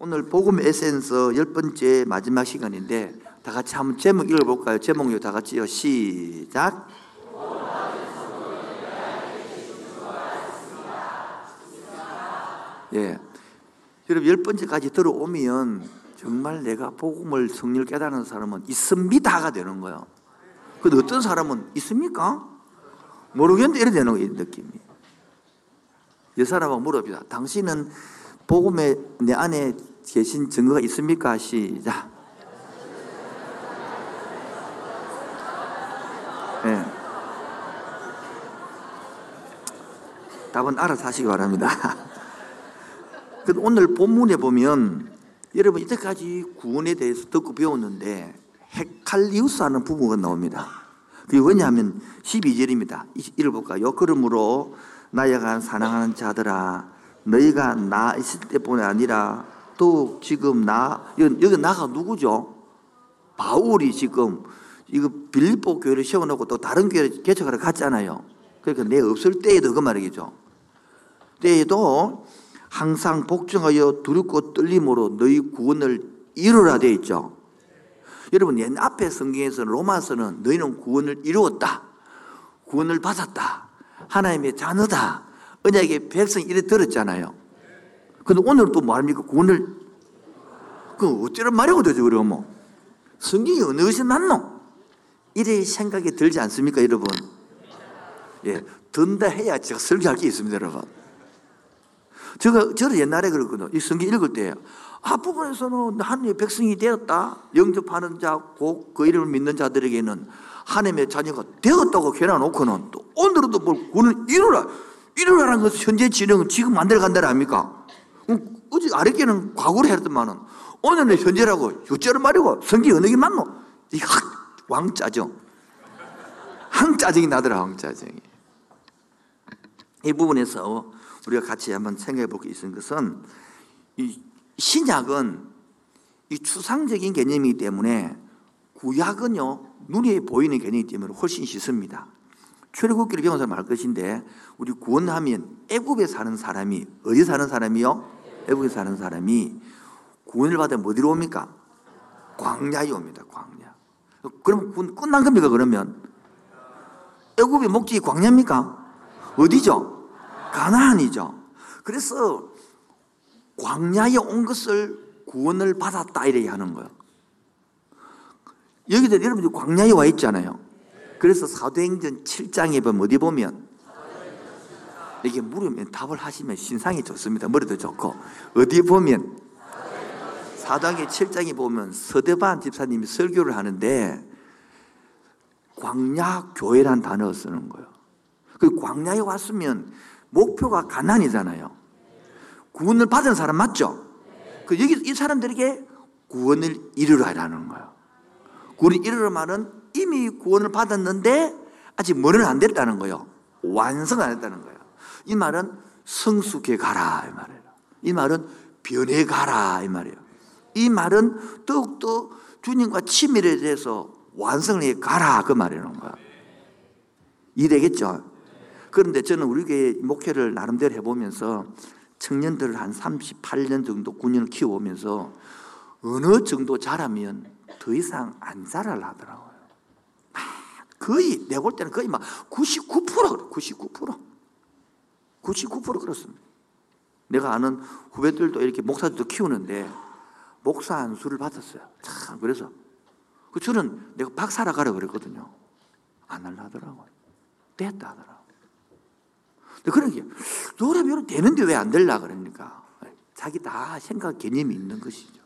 오늘 복음 에센스 열 번째 마지막 시간인데 다 같이 한번 제목 읽어볼까요? 제목요 다 같이요. 시작. 예. 여러분 열 번째까지 들어오면 정말 내가 복음을 성리를 깨달은 사람은 있습니다가 되는 거예요. 근데 어떤 사람은 있습니까? 모르겠는데 이래 되는 거예요, 느낌이. 이 사람하고 물어봅니다. 당신은 복음에 내 안에 계신 증거가 있습니까? 시작. 네. 답은 알아서 하시기 바랍니다. 오늘 본문에 보면 여러분 이때까지 구원에 대해서 듣고 배웠는데 헷갈리우스 하는 부분가 나옵니다. 그게 왜냐하면 12절입니다. 읽어볼까요? 그러므로 나야간 사랑하는 자들아 너희가 나 있을 때뿐 아니라 또 지금 나 여기, 나가 누구죠? 바울이 지금 이거 빌립보 교회를 세워놓고 또 다른 교회를 개척하러 갔잖아요. 그러니까 내 없을 때에도 그 말이겠죠. 때에도 항상 복종하여 두렵고 떨림으로 너희 구원을 이루라 되어 있죠. 여러분 옛 앞에 성경에서는 로마서는 너희는 구원을 이루었다. 구원을 받았다. 하나님의 자녀다. 언약의 백성이 이래 들었잖아요. 근데 오늘 또 뭐합니까? 구원을 그 어쩌란 말이고 되죠 그러면 성경이 어느 것이 낫노? 이래 생각이 들지 않습니까 여러분? 예, 든다 해야 제가 설교할 게 있습니다 여러분. 제가 저는 옛날에 그랬거든요. 이 성경 읽을 때 앞부분에서는 하나님의 백성이 되었다. 영접하는 자, 곧 그 이름을 믿는 자들에게는 하나님의 자녀가 되었다고 겨눠놓고는 또 오늘도 뭘 구원을 이루라. 이루라는 것은 현재 진행은 지금 만들어 간다는 아닙니까? 어제 아랫게는 과거로 했더만은 오늘은 현재라고 요째로 말이고 성경 어느 게 맞노? 이 학, 왕짜정. 항짜정이 나더라, 항짜정이. 이 부분에서 우리가 같이 한번 생각해 볼 게 있는 것은 이 신약은 이 추상적인 개념이기 때문에 구약은요 눈에 보이는 개념이기 때문에 훨씬 쉽습니다. 출애굽기를 배운 사람 알 것인데 우리 구원하면 애굽에 사는 사람이 어디 사는 사람이요? 애굽에 사는 사람이 구원을 받으면 어디로 옵니까? 광야에 옵니다. 광야. 그럼 구원 끝난 겁니까? 그러면 애굽의 목적이 광야입니까? 어디죠? 가나안이죠. 그래서 광야에 온 것을 구원을 받았다 이렇게 하는 거예요. 여기도 여러분들 광야에 와 있잖아요. 그래서 사도행전 7장에 보면 어디 보면 이게 물으면 답을 하시면 신상이 좋습니다. 머리도 좋고 어디 보면 사도행전 7장에 보면 서대반 집사님이 설교를 하는데 광야 교회란 단어 쓰는 거예요. 그 광야에 왔으면 목표가 가난이잖아요. 구원을 받은 사람 맞죠? 그 여기 이 사람들에게 구원을 이루라라는 거예요. 구원을 이루라 말은 이미 구원을 받았는데 아직 뭐는 안 됐다는 거예요. 완성 안 했다는 거예요. 이 말은 성숙해 가라 이 말이에요. 이 말은 변해 가라 이 말이에요. 이 말은 더욱더 주님과 친밀에 대해서 완성을 해 가라 그 말이라는 거야. 이해되겠죠? 그런데 저는 우리 교회 목회를 나름대로 해보면서 청년들을 한 38년 정도 9년을 키워오면서 어느 정도 자라면 더 이상 안 자라려더라고요. 거의 내가 볼 때는 거의 막 99% 99% 99% 그렇습니다. 내가 아는 후배들도 이렇게 목사들도 키우는데 목사 안수를 받았어요. 참 그래서 그 저는 내가 박사라 가라 그랬거든요. 안 하려더라고요. 됐다 하더라고요. 그러게 노래면 되는데 왜 안 될라 그러니까 자기 다 생각 개념이 있는 것이죠.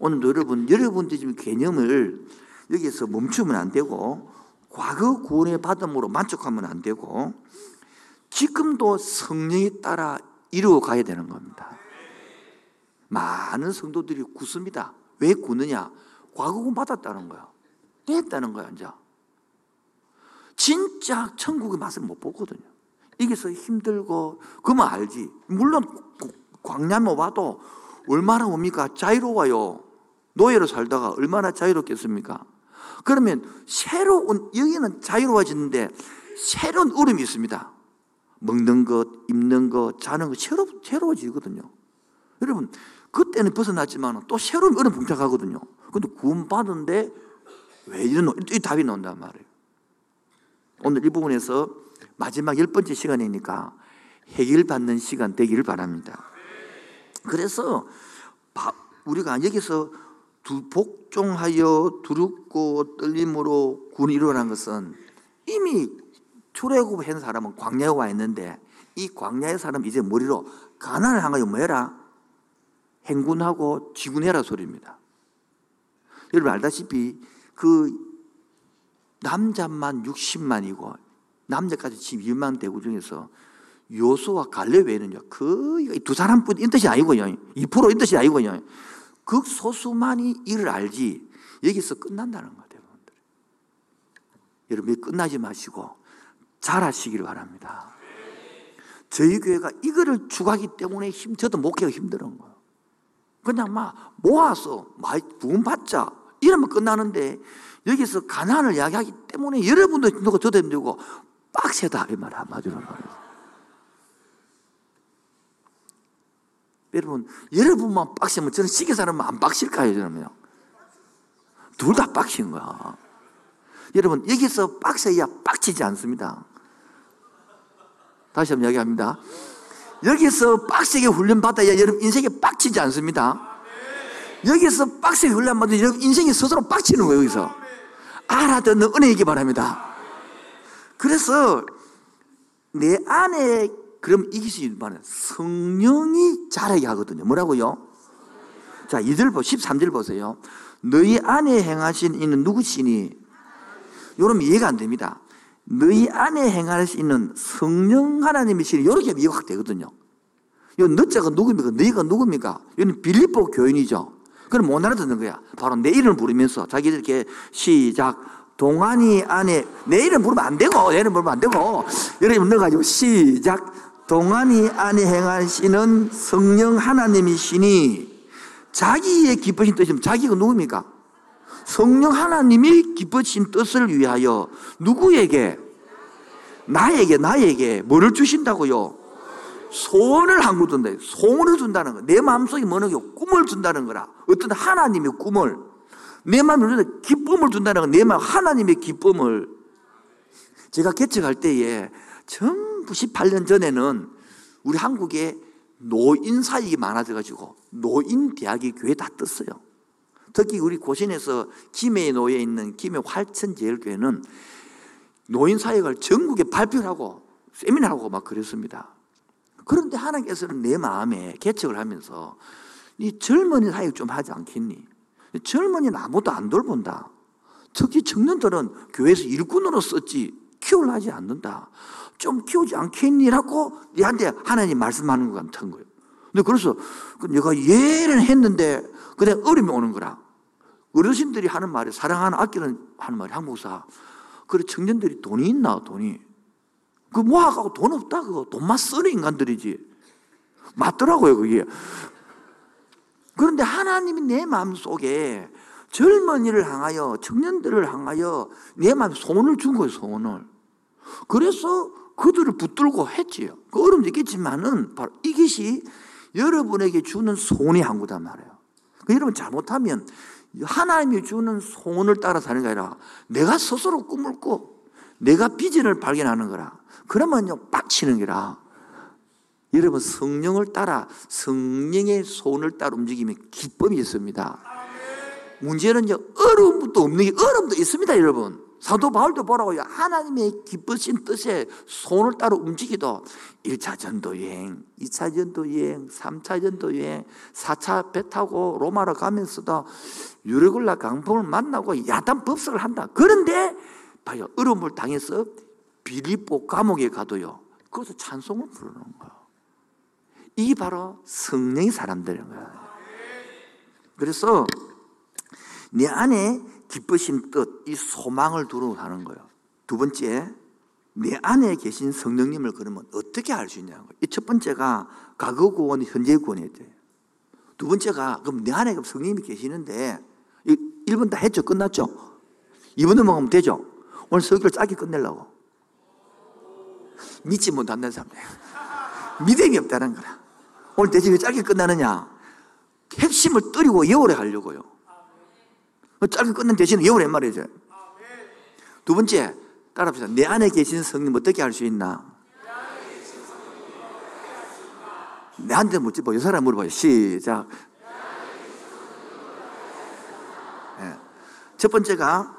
오늘 여러분 여러분들 지금 개념을 여기서 멈추면 안 되고 과거 구원의 받음으로 만족하면 안 되고 지금도 성령에 따라 이루어 가야 되는 겁니다. 많은 성도들이 굳습니다. 왜 굳느냐? 과거 구원 받았다는 거야. 됐다는 거야, 이제. 진짜 천국의 맛을 못 보거든요. 이게서 힘들고 그러면 알지. 물론 광야만 와도 얼마나 뭡니까? 자유로워요. 노예로 살다가 얼마나 자유롭겠습니까? 그러면 새로운 여기는 자유로워지는데 새로운 울음이 있습니다. 먹는 것, 입는 것, 자는 것 새로, 새로워지거든요. 여러분 그때는 벗어났지만 또 새로운 어려움 봉착하거든요. 근데 구원받은데 왜 이런, 이 답이 나온단 말이에요. 오늘 이 부분에서 마지막 열 번째 시간이니까 해결받는 시간 되기를 바랍니다. 그래서 우리가 여기서 두, 복종하여 두렵고 떨림으로 군 이루어난 것은 이미 출애굽 한 사람은 광야에 와 있는데 이 광야의 사람 이제 머리로 가난을 향하여 뭐해라? 행군하고 지군해라 소리입니다. 여러분 알다시피 그 남자만 60만이고 남자까지 지금 2만 대구 중에서 요소와 갈래 외에는요 거의 두 사람뿐 인 뜻이 아니고요 2%인 뜻이 아니고요 극소수만이 이를 알지 여기서 끝난다는 거예요 여러분 끝나지 마시고 잘하시기를 바랍니다 저희 교회가 이거를 추구하기 때문에 힘, 저도 목회가 힘든 거예요 그냥 막 모아서 부음 받자 이러면 끝나는데 여기서 가난을 이야기하기 때문에 여러분도 힘들고 저도 힘들고 빡세다 이 말 한마디로 말해요 여러분, 여러분만 빡시면 저는 시계 사람은 안 빡실까요, 저는요? 둘 다 빡신 거야. 여러분, 여기서 빡세야 빡치지 않습니다. 다시 한번 이야기합니다. 여기서 빡세게 훈련받아야 여러분 인생에 빡치지 않습니다. 여기서 빡세게 훈련받으면 여러분 인생이 스스로 빡치는 거예요, 여기서. 알아듣는 은혜이기 바랍니다. 그래서 내 안에 그럼 이것이 말은 성령이 자라게 하거든요. 뭐라고요? 자, 이들 보 13절 보세요. 너희 안에 행하신 이는 누구시니? 여러분 이해가 안 됩니다. 너희 안에 행할 수 있는 성령 하나님이시니 이렇게 미확 되거든요. 이 너자가 누굽니까? 너희가 누굽니까? 이는 빌립보 교인이죠. 그럼 못 알아듣는 거야. 바로 내 이름을 부르면서 자기들 이렇게 시작 동안이 안에 내 이름 부르면 안 되고 내 이름 부르면 안 되고 여러분 넣어가지고 시작 동안이 안에 행하시는 성령 하나님이시니 자기의 기쁘신 뜻이면 자기가 누굽니까? 성령 하나님이 기쁘신 뜻을 위하여 누구에게? 나에게, 나에게 뭐를 주신다고요? 소원을 한구 둔다. 소원을 준다는 거. 내 마음속에 뭐는 게 꿈을 준다는 거라. 어떤 하나님의 꿈을. 내 마음에. 기쁨을 준다는 거. 내 마음, 하나님의 기쁨을. 제가 개척할 때에 전부 18년 전에는 우리 한국에 노인 사역이 많아져가지고 노인 대학이 교회 다 떴어요. 특히 우리 고신에서 김해에 놓여 있는 김해 활천제일교회는 노인 사역을 전국에 발표를 하고 세미나하고 막 그랬습니다. 그런데 하나님께서는 내 마음에 개척을 하면서 이 젊은이 사역 좀 하지 않겠니? 젊은이는 아무도 안 돌본다. 특히 청년들은 교회에서 일꾼으로 썼지 키우려 하지 않는다. 좀 키우지 않겠니라고 얘한테 하나님 말씀하는 것 같은 거예요. 근데 그래서 내가 예를 했는데 그냥 어려움이 오는 거라. 어르신들이 하는 말이 사랑하는 아끼는 하는 말이 한국사. 그래 청년들이 돈이 있나 돈이. 그 모아가고 돈 없다 그거 돈만 쓰는 인간들이지. 맞더라고요 그게. 그런데 하나님이 내 마음 속에 젊은이를 향하여 청년들을 향하여 내 마음에 소원을 준 거예요 소원을. 그래서 그들을 붙들고 했지요. 그 어려움도 있겠지만은 바로 이것이 여러분에게 주는 소원이 한 거단 말이에요. 그 여러분 잘못하면 하나님이 주는 소원을 따라 사는 게 아니라 내가 스스로 꿈을 꿔 내가 비전을 발견하는 거라. 그러면요 빡치는 게라. 여러분 성령을 따라 성령의 소원을 따라 움직이면 기쁨이 있습니다. 문제는요 어려움도 없는 게 어려움도 있습니다, 여러분. 사도 바울도 보라고요. 하나님의 기쁘신 뜻에 손을 따라 움직이도 1차 전도 여행, 2차 전도 여행, 3차 전도 여행, 4차 배 타고 로마로 가면서도 유레굴라 강풍을 만나고 야단 법석을 한다. 그런데 봐요. 어려움을 당해서 빌립보 감옥에 가도요. 거기서 찬송을 부르는 거예요. 이게 바로 성령의 사람들인 거예요. 그래서 내 안에 기쁘신 뜻, 이 소망을 두고 사는 거예요. 두 번째, 내 안에 계신 성령님을 그러면 어떻게 알 수 있냐는 거예요. 이 첫 번째가 과거 구원, 현재 구원이 돼요. 두 번째가 그럼 내 안에 성령님이 계시는데 1번 다 했죠? 끝났죠? 2번도 먹으면 되죠? 오늘 설교를 짧게 끝내려고. 믿지 못한다는 사람. 믿음이 없다는 거라. 오늘 대체 왜 짧게 끝나느냐? 핵심을 뜨리고 예월에 하려고요. 짧게 끝낸 대신에 예월에 말이죠. 두 번째, 따라합시다. 내 안에 계신 성령 어떻게 할수 있나? 내한테 묻지 뭐, 이 사람 물어봐요. 시작. 네. 첫 번째가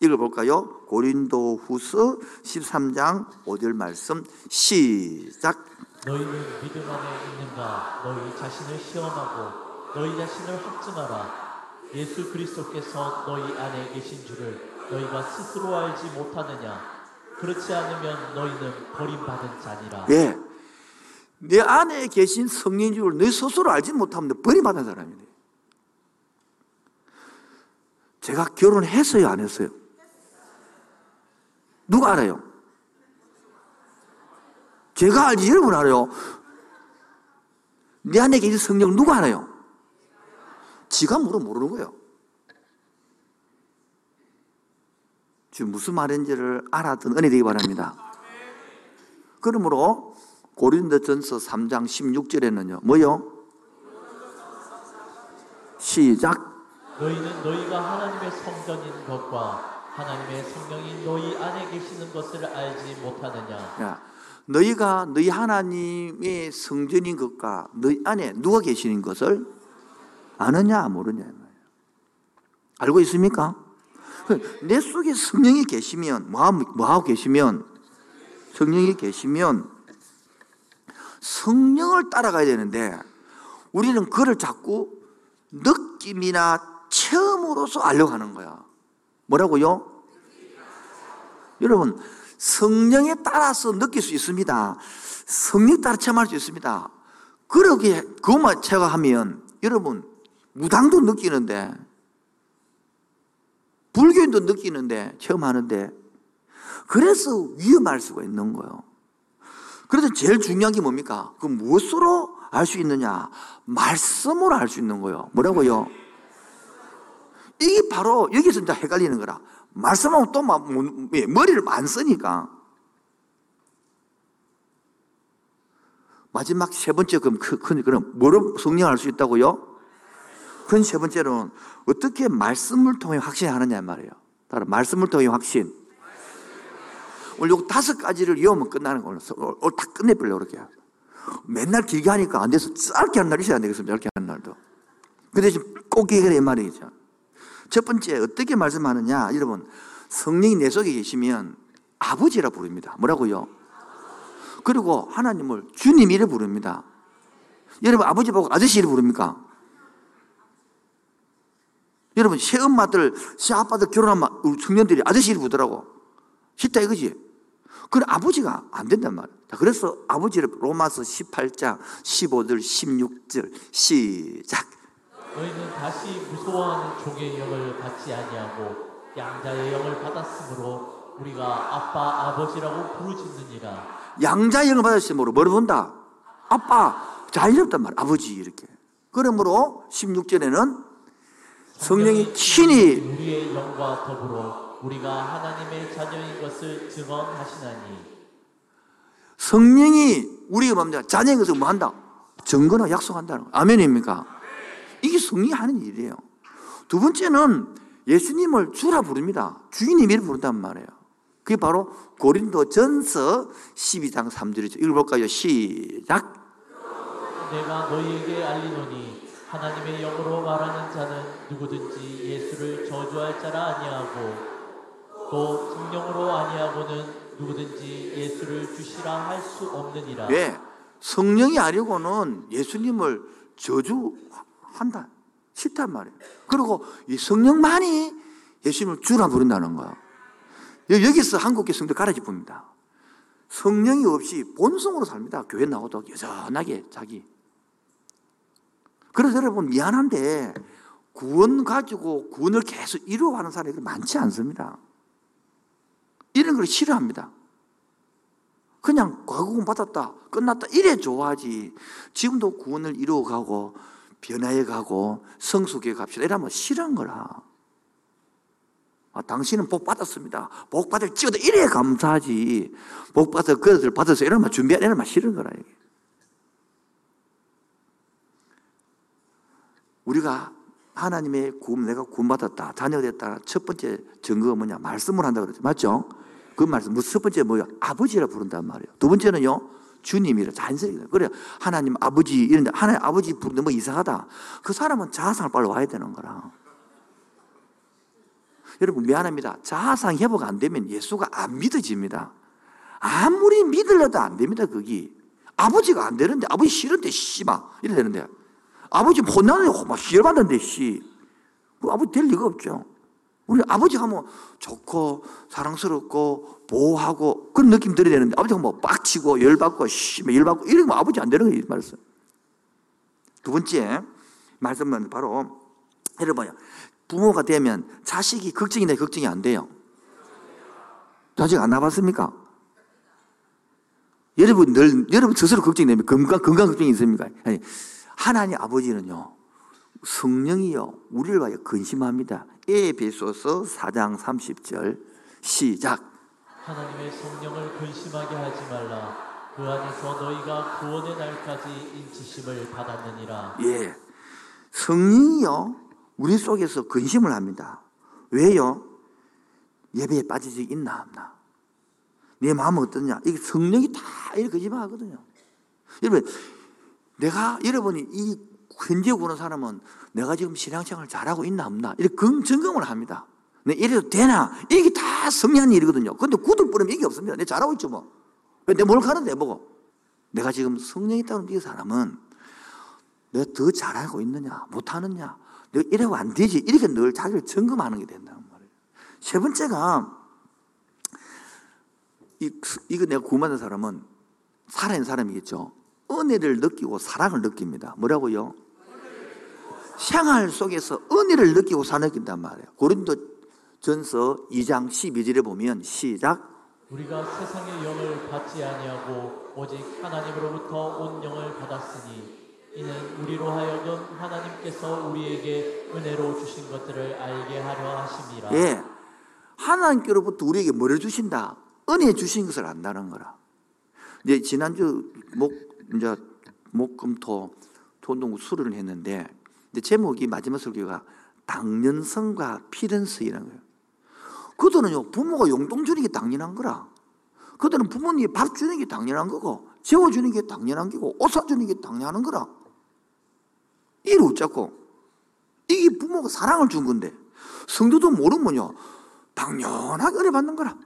읽어볼까요? 고린도 후서 13장 5절 말씀 시작. 너희는 믿음 안에 있는가? 너희 자신을 시험하고 너희 자신을 확증하라. 예수 그리스도께서 너희 안에 계신 줄을 너희가 스스로 알지 못하느냐? 그렇지 않으면 너희는 버림받은 자니라. 예. 내 안에 계신 성령인 줄 너희 스스로 알지 못하면 버림받은 사람이네. 제가 결혼했어요, 안 했어요? 누가 알아요? 제가 알지, 여러분 알아요? 내 안에 계신 성령 누가 알아요? 지가 물어 모르는 거예요. 지금 무슨 말인지를 알아듣는 은혜 되기 바랍니다. 그러므로 고린도전서 3장 16절에는요. 뭐요? 시작. 너희는 너희가 하나님의 성전인 것과 하나님의 성령이 너희 안에 계시는 것을 알지 못하느냐? 야, 너희가 너희 하나님의 성전인 것과 너희 안에 누가 계시는 것을 아느냐 모르냐 알고 있습니까? 내 속에 성령이 계시면 뭐하고, 뭐하고 계시면 성령이 계시면 성령을 따라가야 되는데 우리는 그를 자꾸 느낌이나 체험으로서 알려고 하는 거야. 뭐라고요? 여러분, 성령에 따라서 느낄 수 있습니다. 성령 따라 체험할 수 있습니다. 그렇게 그것만 체험하면 여러분 무당도 느끼는데 불교인도 느끼는데 체험 하는데 그래서 위험할 수가 있는 거예요. 그래서 제일 중요한 게 뭡니까? 그 무엇으로 알 수 있느냐? 말씀으로 알 수 있는 거예요. 뭐라고요? 이게 바로 여기서 이제 헷갈리는 거라. 말씀하면 또 예, 머리를 안 쓰니까. 마지막 세 번째 그럼 큰 그럼 뭐로 성령할 수 있다고요? 큰 세 번째로는 어떻게 말씀을 통해 확신하느냐 말이에요. 따라 말씀을 통해 확신. 오늘 요 다섯 가지를 이으면 끝나는 거예요. 오늘 다 끝내버려고 그렇게. 맨날 길게 하니까 안 돼서 짧게 하는 날이 있어야 안 되겠습니다. 짧게 하는 날도. 근데 지금 꼭 얘기해 말이죠. 첫 번째, 어떻게 말씀하느냐. 여러분, 성령이 내 속에 계시면 아버지라 부릅니다. 뭐라고요? 그리고 하나님을 주님 이래 부릅니다. 여러분, 아버지 보고 아저씨 이래 부릅니까? 여러분, 새엄마들, 새아빠들 결혼하면 청년들이 아저씨 이래 부르더라고. 싫다 이거지? 그래, 아버지가 안 된단 말이야. 그래서 아버지를 로마서 18장 15절, 16절, 시작. 너희는 다시 무서워하는 종의 영을 받지 아니하고 양자의 영을 받았으므로 우리가 아빠 아버지라고 부르짖느니라. 양자의 영을 받았으므로 뭐를 본다? 아빠 자유롭단 말 아버지 이렇게. 그러므로 16절에는 성령이 친히 우리의 영과 더불어 우리가 하나님의 자녀인 것을 증언하시나니 성령이 우리가 뭡니까? 자녀인 것을 뭐 한다? 증거나 약속한다는 거. 아멘입니까? 이게 성령이 하는 일이에요. 두 번째는 예수님을 주라 부릅니다. 주인님이라 부른단 말이에요. 그게 바로 고린도 전서 12장 3절이죠. 읽어볼까요? 시작. 내가 너희에게 알리노니 하나님의 영으로 말하는 자는 누구든지 예수를 저주할 자라 아니하고 또 성령으로 아니하고는 누구든지 예수를 주시라 할 수 없느니라. 왜? 성령이 아니고는 예수님을 저주 한다. 싫단 말이에요. 그리고 이 성령만이 예수님을 주라 부른다는 거야. 여기서 한국계 성도 가라지 봅니다. 성령이 없이 본성으로 삽니다. 교회 나오도 여전하게 자기. 그래서 여러분 미안한데 구원 가지고 구원을 계속 이루어가는 사람이 많지 않습니다. 이런 걸 싫어합니다. 그냥 과거군 받았다, 끝났다, 이래 좋아하지. 지금도 구원을 이루어가고 변화해 가고 성숙해 갑시다. 이러면 싫은 거라. 아, 당신은 복 받았습니다. 복 받을 찍어도 이래 감사하지. 복 받아서 그것을 받아서 이러면 준비하 이러면 싫은 거라. 이게. 우리가 하나님의 구원, 내가 구원받았다, 자녀가 됐다. 첫 번째 증거가 뭐냐? 말씀을 한다 그러죠. 맞죠? 그 말씀. 첫 번째 뭐야? 아버지라 부른단 말이에요. 두 번째는요, 주님이라 자연스럽게. 그래, 하나님 아버지, 이런데, 하나님 아버지 부르는데 뭐 이상하다. 그 사람은 자상을 빨리 와야 되는 거라. 여러분, 미안합니다. 자상 회복 안 되면 예수가 안 믿어집니다. 아무리 믿으려도 안 됩니다, 거기. 아버지가 안 되는데, 아버지 싫은데, 씨발. 이래 되는데. 아버지 혼나는데, 막 싫어받는데, 씨. 그 아버지 될 리가 없죠. 우리 아버지 하면 좋고, 사랑스럽고, 보호하고, 그런 느낌 들어야 되는데, 아버지가 뭐 빡치고, 열받고, 씨, 막 열받고, 이러면 아버지 안 되는 거예요, 이 말씀. 두 번째 말씀은 바로, 여러분, 부모가 되면 자식이 걱정이 돼, 걱정이 안 돼요. 자식 안 나봤습니까? 여러분 늘 여러분 스스로 걱정이 되면 건강 건강 걱정이 있습니까? 아니, 하나님 아버지는요 성령이요 우리를 위하여 근심합니다. 에베소서 4장 30절 시작. 하나님의 성령을 근심하게 하지 말라. 그 안에서 너희가 구원의 날까지 인치심을 받았느니라. 예, 성령이요 우리 속에서 근심을 합니다. 왜요? 예배에 빠질 수 있나 없나? 내 마음은 어떠냐? 이게 성령이 다 이렇게 거짓말 하거든요. 여러분, 내가 여러분이 이 현재 보는 사람은 내가 지금 신앙생활 잘하고 있나 없나 이렇게 금- 점검을 합니다. 내 이래도 되나? 이게 다 성리한 일이거든요. 근데 굳을 뿌리면 이게 없습니다. 내 잘하고 있죠 뭐. 내 몰카는데 보고. 내가 지금 성령이 있다는 이 사람은 내가 더 잘하고 있느냐 못하느냐 내가 이래고 안 되지 이렇게 늘 자기를 점검하는 게 된다는 말이에요. 세 번째가 이, 이거 내가 구원받은 사람은 살아있는 사람이겠죠. 은혜를 느끼고 사랑을 느낍니다. 뭐라고요? 생활 속에서 은혜를 느끼고 사랑을 느낀단 말이에요. 고린도 전서 2장 12절에 보면 시작. 우리가 세상의 영을 받지 아니하고 오직 하나님으로부터 온 영을 받았으니 이는 우리로 하여금 하나님께서 우리에게 은혜로 주신 것들을 알게 하려 하심이라. 예. 하나님께로부터 우리에게 뭐를 주신다? 은혜 주신 것을 안다는 거라. 이제 지난주 목, 이제 목금토 토동 수련을 했는데 제목이 마지막 설교가 당연성과 필연성이라는 거예요. 그들은요, 부모가 용돈 주는 게 당연한 거라. 그들은 부모님이 밥 주는 게 당연한 거고, 재워주는 게 당연한 거고, 옷 사주는 게 당연한 거라. 이를 웃자고. 이게 부모가 사랑을 준 건데, 성도도 모르면요, 당연하게 은혜 받는 거라.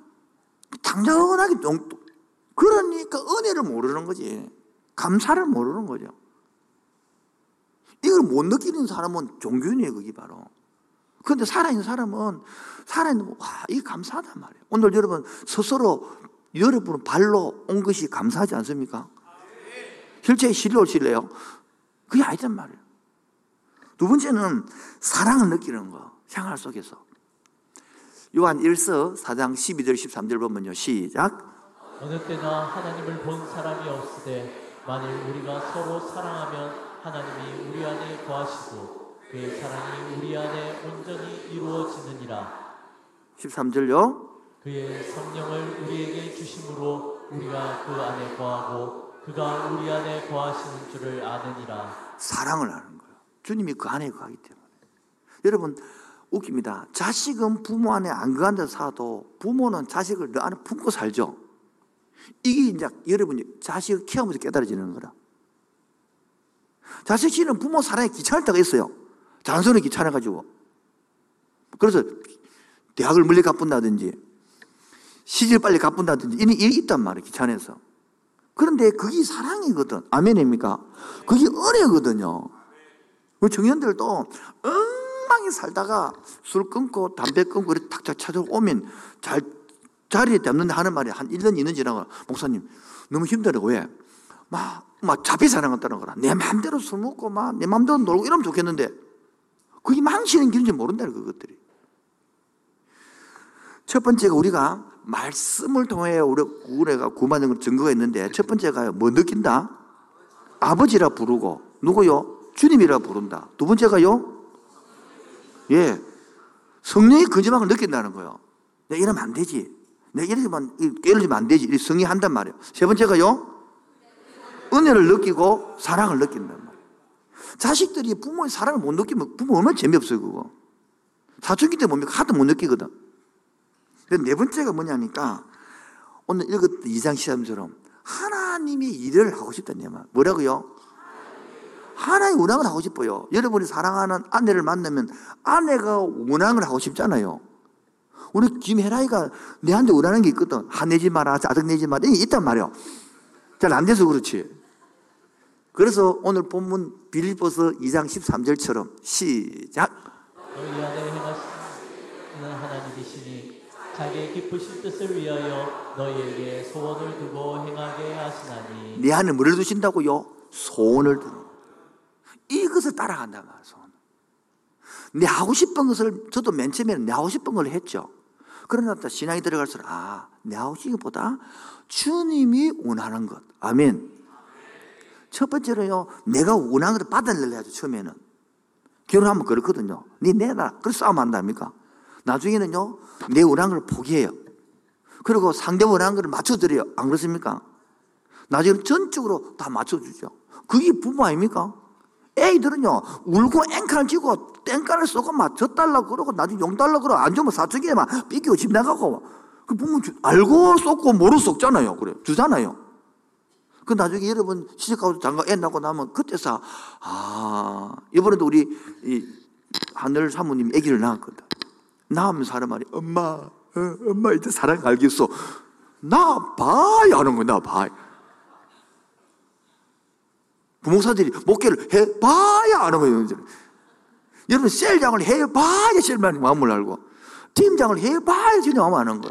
당연하게 용돈. 그러니까 은혜를 모르는 거지. 감사를 모르는 거죠. 이걸 못 느끼는 사람은 종교인이에요, 그게 바로. 그런데 살아있는 사람은, 살아있는, 와, 이게 감사하단 말이에요. 오늘 여러분, 스스로 여러분 발로 온 것이 감사하지 않습니까? 실제 실로 오실래요? 그게 아니단 말이에요. 두 번째는 사랑을 느끼는 거, 생활 속에서. 요한 1서 4장 12절 13절 보면요. 시작. 어느 때나 하나님을 본 사람이 없으되 만일 우리가 서로 사랑하면 하나님이 우리 안에 거하시고 그의 사랑이 우리 안에 온전히 이루어지느니라 13절요. 그의 성령을 우리에게 주심으로 우리가 그 안에 거하고 그가 우리 안에 거하시는 줄을 아느니라 사랑을 하는 거예요. 주님이 그 안에 거하기 때문에. 여러분, 웃깁니다. 자식은 부모 안에 안 거한다 사도 부모는 자식을 너 안에 품고 살죠. 이게 이제 여러분이 자식을 키우면서 깨달아지는 거라. 자식이는 부모 사랑에 귀찮을 때가 있어요. 잔소리 귀찮아가지고. 그래서 대학을 멀리 가뿐다든지 시집 빨리 가뿐다든지 이런 일이 있단 말이에요. 귀찮아서. 그런데 그게 사랑이거든. 아멘입니까? 그게 은혜거든요. 그 청년들도 엉망이 살다가 술 끊고 담배 끊고 탁탁 찾아오면 잘 자리에 잡는데 하는 말이 한 1년, 2년 지나가 목사님 너무 힘들어. 왜? 막, 막 자비 사랑한다는 거라. 내 마음대로 술 먹고 막 내 마음대로 놀고 이러면 좋겠는데 그게 망치는 길인지 모른다는 그것들이. 첫 번째가 우리가 말씀을 통해 우리 우리가 걸 증거가 있는데 첫 번째가 뭐 느낀다? 아버지라 부르고 누구요? 주님이라 부른다. 두 번째가요? 예. 성령의 근심함을 느낀다는. 내가 이러면 안 되지. 내가 이러면 깨어지면 안 되지. 이 성이 한단 말이에요. 세 번째가요? 은혜를 느끼고 사랑을 느낀단 말이에요. 자식들이 부모의 사랑을 못 느끼면 부모 얼마나 재미없어요, 그거. 사춘기 때 뭡니까? 하도 못 느끼거든. 근데 네 번째가 뭐냐니까 오늘 읽었던 이상 시험처럼 하나님의 일을 하고 싶다는 말. 뭐라고요? 하나의 원앙을 하고 싶어요. 여러분이 사랑하는 아내를 만나면 아내가 원앙을 하고 싶잖아요. 우리 김혜라이가 내한테 원하는 게 있거든. 화내지 마라, 짜증내지 마라. 이게 있단 말이야. 잘 안 돼서 그렇지. 그래서 오늘 본문 빌립보서 2장 13절처럼 시작. 자기의 기쁘신 뜻을 위하여 너희에게 소원을 두고 행하게 하시나니 내 안에 뭐를 두신다고요? 소원을 두는 이것을 따라간다 말이야. 소원. 내 하고 싶은 것을 저도 맨 처음에는 내 하고 싶은 걸 했죠. 그러나 또 신앙이 들어갈수록 아, 내 것보다 주님이 원하는 것. 아멘. 첫 번째로요, 내가 원하는 것을 받아내려야죠, 처음에는. 결혼하면 그렇거든요. 네 내놔. 그래서 싸움 한답니까? 나중에는요, 내 원하는 걸 포기해요. 그리고 상대 원하는 걸 맞춰드려요. 안 그렇습니까? 나중에 전적으로 다 맞춰주죠. 그게 부모 아닙니까? 애들은요, 울고 앵칼 쥐고 땡깔을 쏘고 막 젖달라고 그러고 나중에 용달라고 그러고 안 주면 사춘기에 막 삐끼고 집 나가고 그 부모 주, 알고 쏘고 모르고 쏘잖아요. 그래. 주잖아요. 그 나중에 여러분 시집가고 장가 애 낳고 나면 그때서 아 이번에도 우리 이 하늘 사모님 아기를 낳았거든. 낳으면 사람 말이 엄마 어, 엄마 이제 사랑 알겠어. 나 봐야 하는 거야 나 봐. 부목사들이 목회를 해봐야 하는 거예요. 여러분 셀장을 해봐야 셀만 마음을 알고 팀장을 해봐야 주님 마음을 아는 거예요.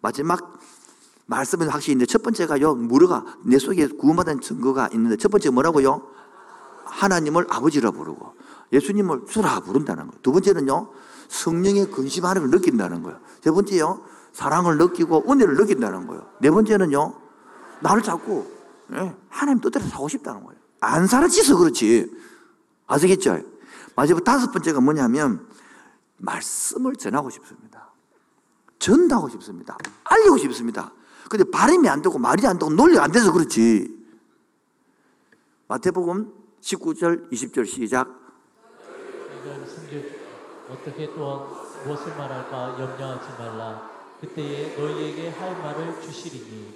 마지막 말씀은 확실히 있는데 첫 번째가요 무르가 내 속에 구원받은 증거가 있는데 첫 번째 뭐라고요? 하나님을 아버지라 부르고 예수님을 주라 부른다는 거예요. 두 번째는요 성령의 근심하는 걸 느낀다는 거예요. 세 번째요 사랑을 느끼고 은혜를 느낀다는 거예요. 네 번째는요 나를 자꾸 예, 하나님 뜻대로 사고 싶다는 거예요. 안 살아지서 그렇지. 아시겠죠? 마지막 다섯 번째가 뭐냐면 말씀을 전하고 싶습니다. 전하고 싶습니다. 알리고 싶습니다. 근데 발음이 안 되고 말이 안 되고 논리가 안 돼서 그렇지. 마태복음 19절 20절 시작. 어떻게 또한 무엇을 말할까 염려하지 말라 그때에 너희에게 할 말을 주시리니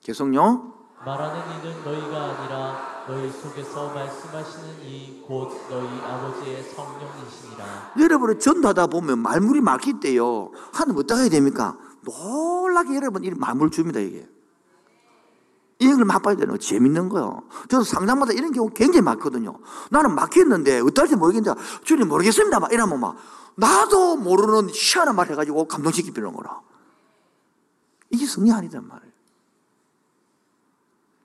계속요. 말하는 이는 너희가 아니라 너희 속에서 말씀하시는 이 곧 너희 아버지의 성령이시니라 여러분을 전도하다 보면 말물이 막힐 때요. 하나님 어떻게 해야 됩니까? 놀라게 여러분 이 말물 줍니다 이게. 이런 걸 맛봐야 되는 거 재밌는 거요. 저도 상담마다 이런 경우 굉장히 많거든요. 나는 막혔는데 어떨지 모르겠는데 주님 모르겠습니다. 막 이러면 막 나도 모르는 희한한 말 해가지고 감동시키는 거라. 이게 성령 아니단 말이에요.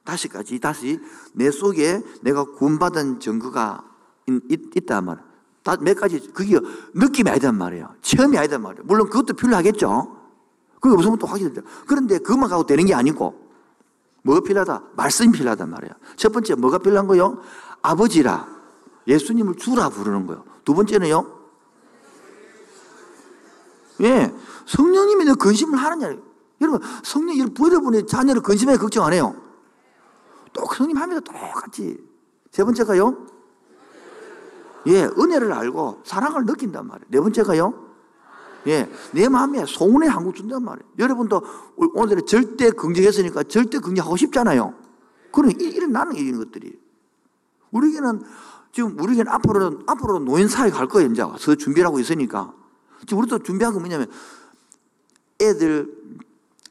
다시까지 다시 내 속에 내가 구원받은 증거가 있, 있단 말이에요. 몇 가지 그게 느낌이 아니단 말이에요. 체험이 아니단 말이에요. 물론 그것도 필요하겠죠. 그게 없으면 또 확실히 돼요. 그런데 그것만 가고 되는 게 아니고 뭐가 필요하다? 말씀이 필요하단 말이에요. 첫 번째 뭐가 필요한 거요? 아버지라 예수님을 주라 부르는 거예요. 두 번째는요? 예, 성령님이 너 근심을 하느냐. 여러분, 성령, 여러분의 자녀를 근심해 걱정 안 해요. 또 성님 합니다. 똑같이. 세 번째가요? 예, 은혜를 알고 사랑을 느낀단 말이에요. 네 번째가요? 예, 내 마음에 소원의 한국 준단 말이에요. 여러분도 오늘은 절대 긍정했으니까 절대 긍정하고 싶잖아요. 그럼 이런 나는 이런 것들이. 우리에게는 지금 우리에게는 앞으로는 앞으로 노인 사회 갈 거예요. 이제 서 준비하고 있으니까. 지금 우리도 준비한 거 뭐냐면 애들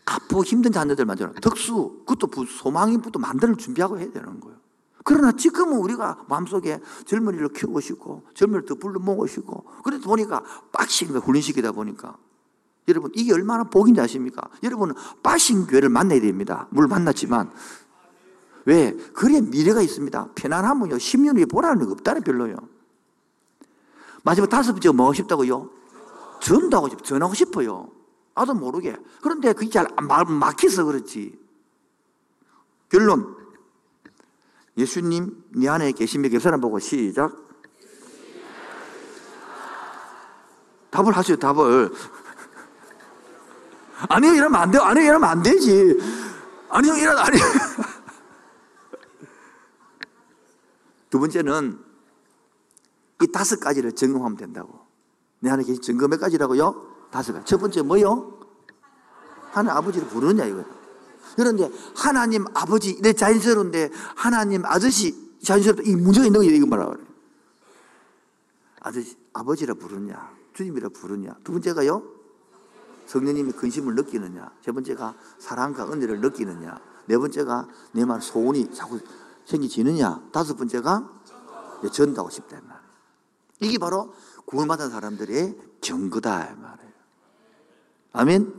아프고 힘든 자녀들 만들어 덕수 그것도 소망인부터 만들 준비하고 해야 되는 거예요. 그러나 지금은 우리가 마음속에 젊은이를 키우고 싶고 젊은이를 더 불러 모으고 싶고 그래서 보니까 빡신 훈련시키다 보니까 여러분 이게 얼마나 복인지 아십니까? 여러분은 빡신 교회를 만나야 됩니다. 물 만났지만 왜? 그래 미래가 있습니다. 편안하면요 10년 후에 보라는 거 없다는 별로요. 마지막 다섯 번째가 뭐 하고 싶다고요? 전도하고 싶, 전하고 싶어요. 나도 모르게. 그런데 그게 잘 막혀서 그렇지. 결론. 예수님 네 안에 계시며 그 사람 보고 시작. 답을 하세요, 답을. 아니요, 이러면 안 돼요. 아니요, 이러면 안 되지. 아니요, 이러면 아니요. 두 번째는 이 다섯 가지를 점검하면 된다고. 내 안에 계신 점검 몇 가지라고요? 다섯 가지. 첫 번째 뭐요? 하나님 아버지를 부르느냐 이거예요. 그런데 하나님 아버지 내 자연스러운데 하나님 아저씨 자연스럽다 이 문제가 있는 거예요 이거 말하고. 아저씨 아버지라 부르냐 주님이라 부르냐 두 번째가요 성령님의 근심을 느끼느냐 세 번째가 사랑과 은혜를 느끼느냐 네 번째가 내 말 소원이 자꾸 생기지느냐 다섯 번째가 전다고 싶다 이 말이에요. 이게 바로 구원받은 사람들의 경거다 이 말이에요. 아멘.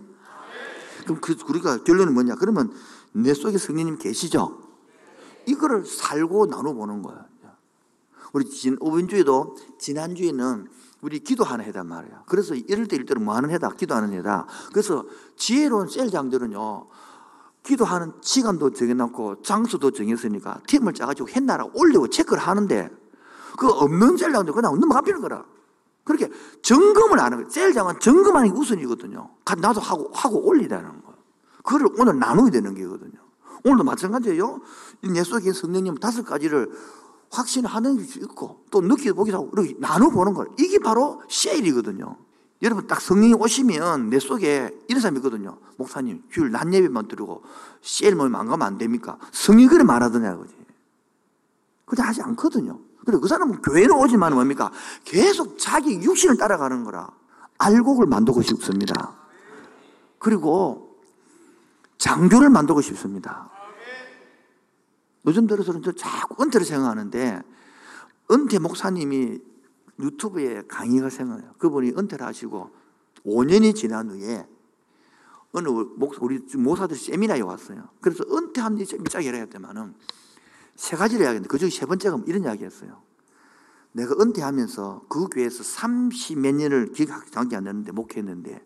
그럼 그 우리가 결론은 뭐냐? 그러면 내 속에 성령님 계시죠? 이거를 살고 나눠보는 거예요. 우리 진, 오번주에도 지난주에는 우리 기도하는 해단 말이에요. 그래서 이럴 때 일대로 뭐 하는 해다? 기도하는 해다. 그래서 지혜로운 셀장들은요, 기도하는 시간도 정해놓고 장소도 정했으니까 팀을 짜가지고 했나라 올리고 체크를 하는데 그 없는 셀장들 그냥 넘어가피는 거라. 그렇게 점검을 하는 거예요. 셀장은 점검하는 게 우선이거든요. 나도 하고, 하고 올리라는 거예요. 그걸 오늘 나눠야 되는 게거든요. 오늘도 마찬가지예요. 내 속에 성령님 다섯 가지를 확신하는 게 있고 또 느껴보기도 하고 이렇게 나눠보는 거예요. 이게 바로 쉐일이거든요. 여러분 딱 성령이 오시면 내 속에 이런 사람이 있거든요. 목사님 주일 낮 예배만 드리고 쉐일 모임 안 가면 안 됩니까? 성령이 그래 말하더냐 그지. 그냥 하지 않거든요. 그리고 그 사람은 교회는 오지만 뭡니까? 계속 자기 육신을 따라가는 거라. 알곡을 만들고 싶습니다. 그리고 장교를 만들고 싶습니다. 요즘 들어서는 저 자꾸 은퇴를 생각하는데 은퇴 목사님이 유튜브에 강의가 생겨요. 그분이 은퇴를 하시고 5년이 지난 후에 어느 목, 우리 모사들 세미나에 왔어요. 그래서 은퇴한 지쫙 해야 되만은 세 가지를 이야기했는데 그 중에 세 번째가 이런 이야기 했어요. 내가 은퇴하면서 그 교회에서 30 몇 년을 기억 정확히 안 나는데 목회했는데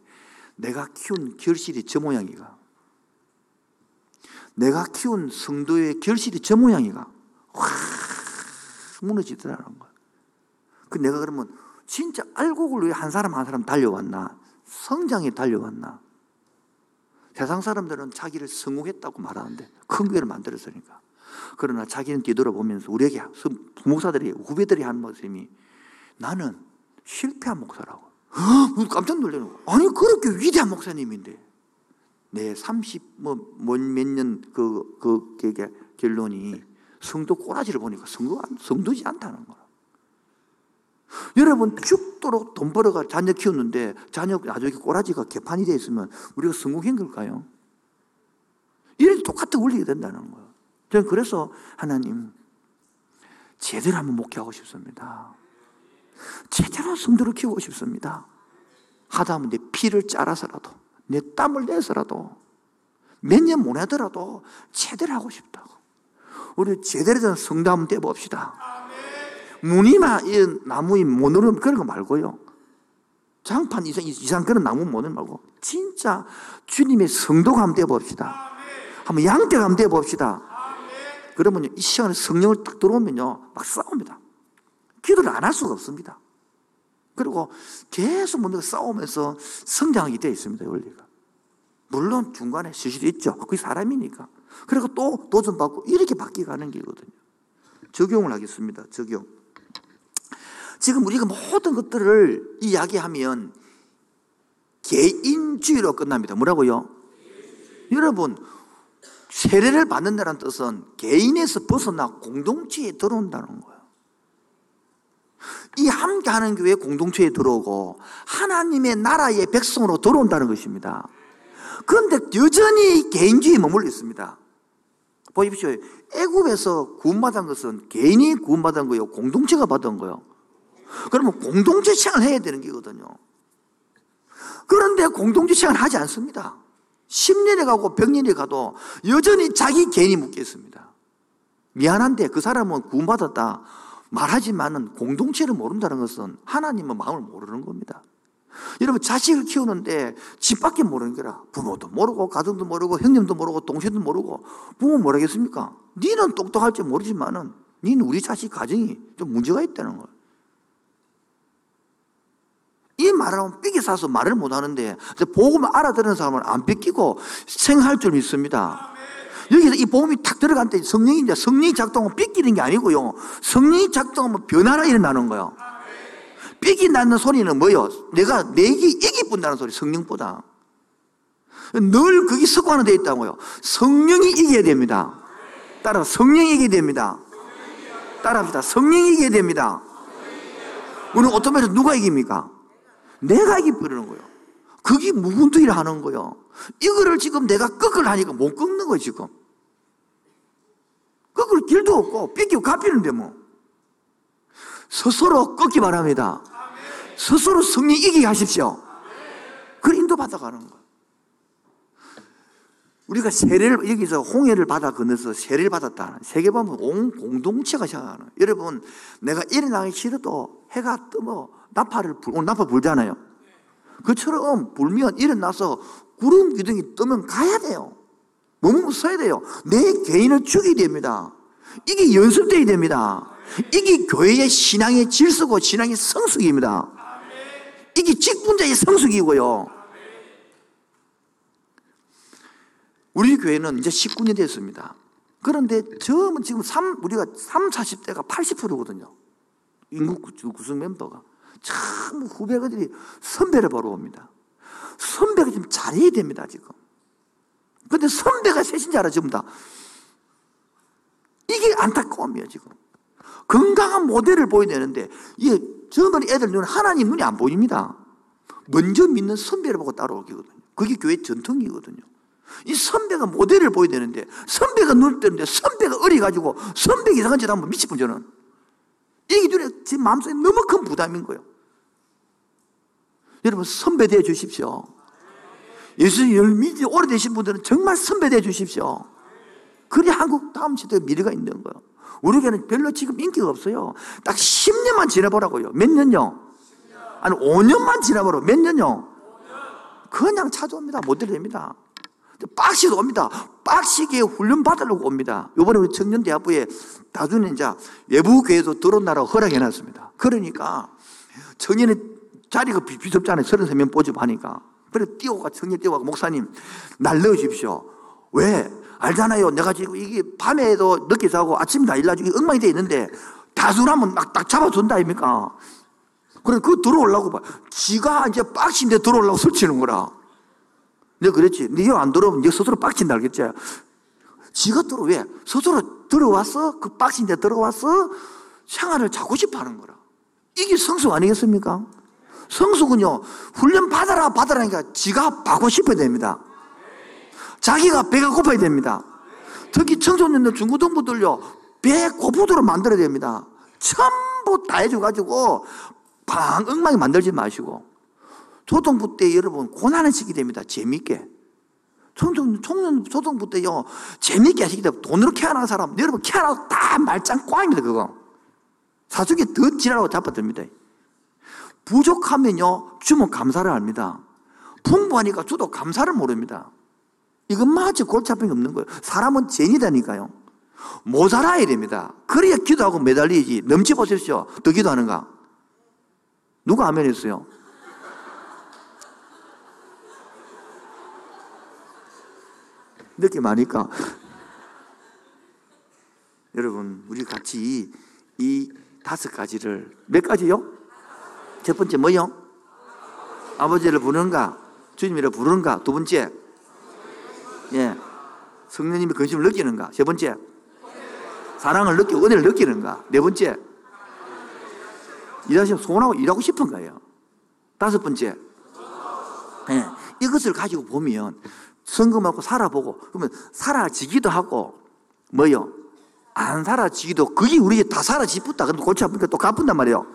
내가 키운 결실이 저 모양이가 내가 키운 성도의 결실이 저 모양이가 확 무너지더라는 거야. 그 내가 그러면 진짜 알곡을 위해 한 사람 한 사람 달려왔나? 성장에 달려왔나? 세상 사람들은 자기를 성공했다고 말하는데 큰 교회를 만들었으니까. 그러나 자기는 뒤돌아보면서 우리에게 목사들이 후배들이 한 모습이 나는 실패한 목사라고. 깜짝 놀라는 거. 아니 그렇게 위대한 목사님인데 내 30뭐몇년 그, 그, 그 결론이 성도 꼬라지를 보니까 성도, 성도지 않다는 거야. 여러분 죽도록 돈 벌어가 자녀 키웠는데 자녀 나중에 꼬라지가 개판이 돼 있으면 우리가 성공한 걸까요? 이런 똑같은 원리가 된다는 거예요. 저는 그래서 하나님 제대로 한번 목회하고 싶습니다. 제대로 성도를 키우고 싶습니다. 하다 하면 내 피를 짜라서라도 내 땀을 내서라도 몇 년 못 하더라도 제대로 하고 싶다고. 우리 제대로 된 성도 한번 떼봅시다. 무늬만 이못 오르면 그런 거 말고요. 장판 이상, 이상 그런 나무 못 오르면 말고 진짜 주님의 성도가 한번 떼봅시다. 한번 양떼가 한번 떼봅시다. 그러면 이 시간에 성령을 딱 들어오면요. 막 싸웁니다. 기도를 안 할 수가 없습니다. 그리고 계속 뭔가 싸우면서 성장하게 되어 있습니다. 원리가. 물론 중간에 실실이 있죠. 그게 사람이니까. 그리고 또 도전받고 이렇게 바뀌어가는 게거든요. 적용을 하겠습니다. 적용. 지금 우리가 모든 것들을 이야기하면 개인주의로 끝납니다. 뭐라고요? 여러분, 세례를 받는다는 뜻은 개인에서 벗어나 공동체에 들어온다는 거예요. 이 함께 하는 교회 공동체에 들어오고 하나님의 나라의 백성으로 들어온다는 것입니다. 그런데 여전히 개인주의에 머물러 있습니다. 보십시오. 애굽에서 구원받은 것은 개인이 구원받은 거요, 공동체가 받은 거요. 그러면 공동체 생활 해야 되는 게거든요. 그런데 공동체 생활 하지 않습니다. 10년에 가고 100년에 가도 여전히 자기 개인이 묶여 있습니다. 미안한데 그 사람은 구원받았다. 말하지만은 공동체를 모른다는 것은 하나님의 마음을 모르는 겁니다. 여러분 자식을 키우는데 집밖에 모르는 거라 부모도 모르고 가정도 모르고 형님도 모르고 동생도 모르고 부모 모르겠습니까? 니는 똑똑할지 모르지만은 니는 우리 자식 가정이 좀 문제가 있다는 거예요. 이 말하면 삐기 사서 말을 못 하는데 복음을 알아듣는 사람은 안 뺏기고 생할 줄 믿습니다. 여기서 이 복음이 탁 들어간 때 이제 성령이 작동하면 삐끼는 게 아니고요. 성령이 작동하면 변화가 일어나는 거예요. 삐끼 나는 소리는 뭐요? 내가 내기 이기 뿐다는 소리, 성령보다. 늘 그게 습관화 되어 있다고요. 성령이 이겨야 됩니다. 따라 성령이 이겨야 됩니다. 따라합시다. 성령이 이겨야 됩니다. 우리는 오토매틱 누가 이깁니까? 내가 이기버리는 거예요. 그게 무분투기를 하는 거예요. 이거를 지금 내가 꺾을 하니까 못 꺾는 거예요, 지금. 꺾을 길도 없고, 삐끼고 갚이는데 뭐. 스스로 꺾기 바랍니다. 스스로 성령 이기게 하십시오. 그 인도 받아가는 거예요. 우리가 세례를, 여기서 홍해를 받아 건너서 세례를 받았다. 세계 보면 온 공동체가 생각하는. 여러분, 내가 일어나기 싫어도 해가 뜨면 나팔을, 불, 오늘 나팔 불잖아요. 그처럼 불면 일어나서 구름 기둥이 뜨면 가야 돼요. 머무면 서야 돼요. 내 개인을 죽여야 됩니다. 이게 연습돼야 됩니다. 이게 교회의 신앙의 질서고 신앙의 성숙입니다. 이게 직분자의 성숙이고요. 우리 교회는 이제 19년 됐습니다. 그런데 처음은 지금 3, 우리가 3, 40대가 80%거든요. 인구 구성 멤버가. 참 후배들이 선배를 보러 옵니다. 선배가 좀 잘해야 됩니다, 지금. 근데 선배가 셋인 줄 알아, 전부 다. 이게 안타까움이에요, 지금. 건강한 모델을 보여야 되는데, 이게 젊은 애들 눈은 하나님 눈이 안 보입니다. 먼저 믿는 선배를 보고 따라오기거든요. 그게 교회 전통이거든요. 이 선배가 모델을 보여야 되는데, 선배가 눈을 뜨는데, 선배가 어려가지고, 선배 이상한 짓 하면 미치분 저는. 이게 눈에 제 마음속에 너무 큰 부담인 거예요. 여러분, 선배 되어 주십시오. 예수님을 믿지 오래되신 분들은 정말 선배 되어 주십시오. 그래야 한국 다음 시대에 미래가 있는 거예요. 우리에게는 별로 지금 인기가 없어요. 딱 10년만 지나보라고요. 몇 년요? 아니, 5년만 지나보라고. 몇 년요? 그냥 찾아옵니다. 모델 됩니다. 빡시도 옵니다. 빡시게 훈련 받으려고 옵니다. 요번에 우리 청년대학부에 나중에 이제 외부교회도 들어온다고 허락해놨습니다. 그러니까 청년의 자리가 비- 비좁잖아요. 33명 뽀집하니까. 그래, 뛰어가, 청년 뛰어가, 목사님, 날 넣으십시오. 왜? 알잖아요. 내가 지금 이게 밤에도 늦게 자고 아침에 다 일나주고 엉망이 돼 있는데 다수라면 막 딱 잡아준다, 아닙니까? 그래, 그거 들어오려고 봐. 지가 이제 빡신데 들어오려고 설치는 거라. 내가 그랬지. 네가 안 들어오면 네 스스로 빡친다, 알겠지? 지가 들어, 왜? 스스로 들어왔어? 그 빡신데 들어왔어? 생활을 자고 싶어 하는 거라. 이게 성숙 아니겠습니까? 성숙은요, 훈련 받아라, 받아라니까 지가 받고 싶어야 됩니다. 자기가 배가 고파야 됩니다. 특히 청소년들, 중고등부들요, 배 고프도록 만들어야 됩니다. 전부 다 해줘가지고, 방, 엉망이 만들지 마시고. 초등부 때 여러분, 고난의 시기 됩니다. 재밌게. 청년, 청년, 초등부 때요, 재밌게 하시기 때문에 돈으로 캐어나는 사람, 여러분, 캐어나고 다 말짱 꽝입니다, 그거. 사주기 더 지랄하고 잡아듭니다. 부족하면요, 주면 감사를 합니다. 풍부하니까 주도 감사를 모릅니다. 이건 마치 골치 아픔이 없는 거예요. 사람은 죄이다니까요. 모자라야 됩니다. 그래야 기도하고 매달리지. 넘치 보십시오. 더 기도하는가? 누가 아멘 했어요? 느낌 아니까. 여러분, 우리 같이 이 다섯 가지를, 몇 가지요? 첫 번째 뭐요? 아버지를 부르는가? 주님이라 부르는가? 두 번째, 예. 성령님의 근심을 느끼는가? 세 번째, 사랑을 느끼고 은혜를 느끼는가? 네 번째, 일하시면 소원하고 일하고 싶은 거예요. 다섯 번째, 예. 이것을 가지고 보면 성금하고 살아보고 그러면 사라지기도 하고 뭐요? 안 사라지기도 그게 우리에 다 사라지붙다. 그럼 골치 아프니까 또 갚은단 말이에요.